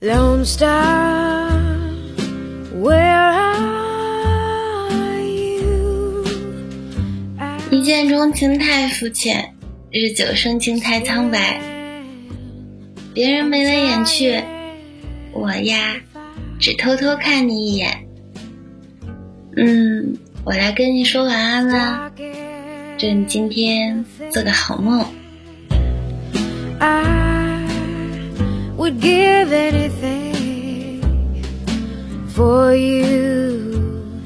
Lone Star, where are you? 一见钟情太肤浅，日久生情太苍白。别人眉来眼去，我呀，只偷偷看你一眼。嗯，我来跟你说晚安啦，祝你今天做个好梦。Would give anything for you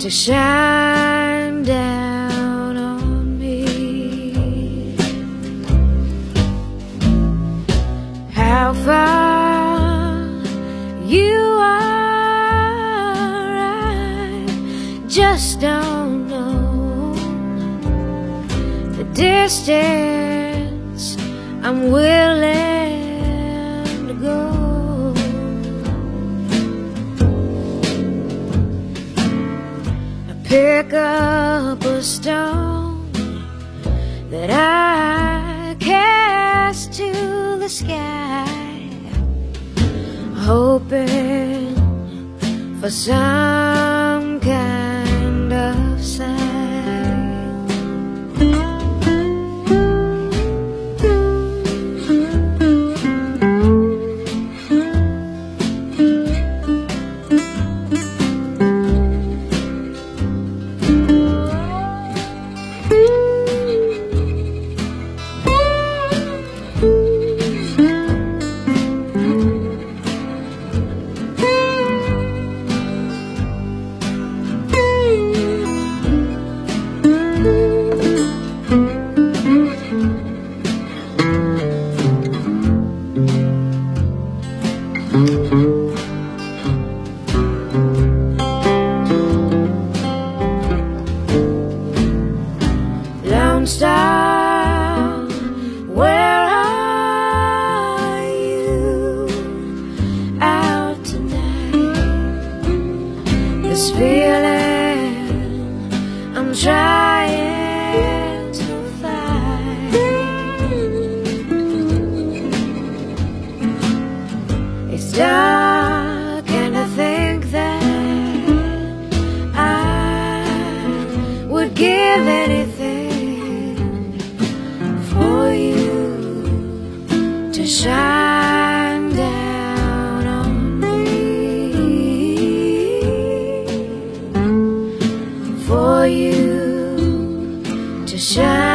to shine down on me. How far you are, I just don't know the distance I'm willing pick up a stone that I cast to the sky, hoping for some Star, where are you out tonight? This feeling you to shine.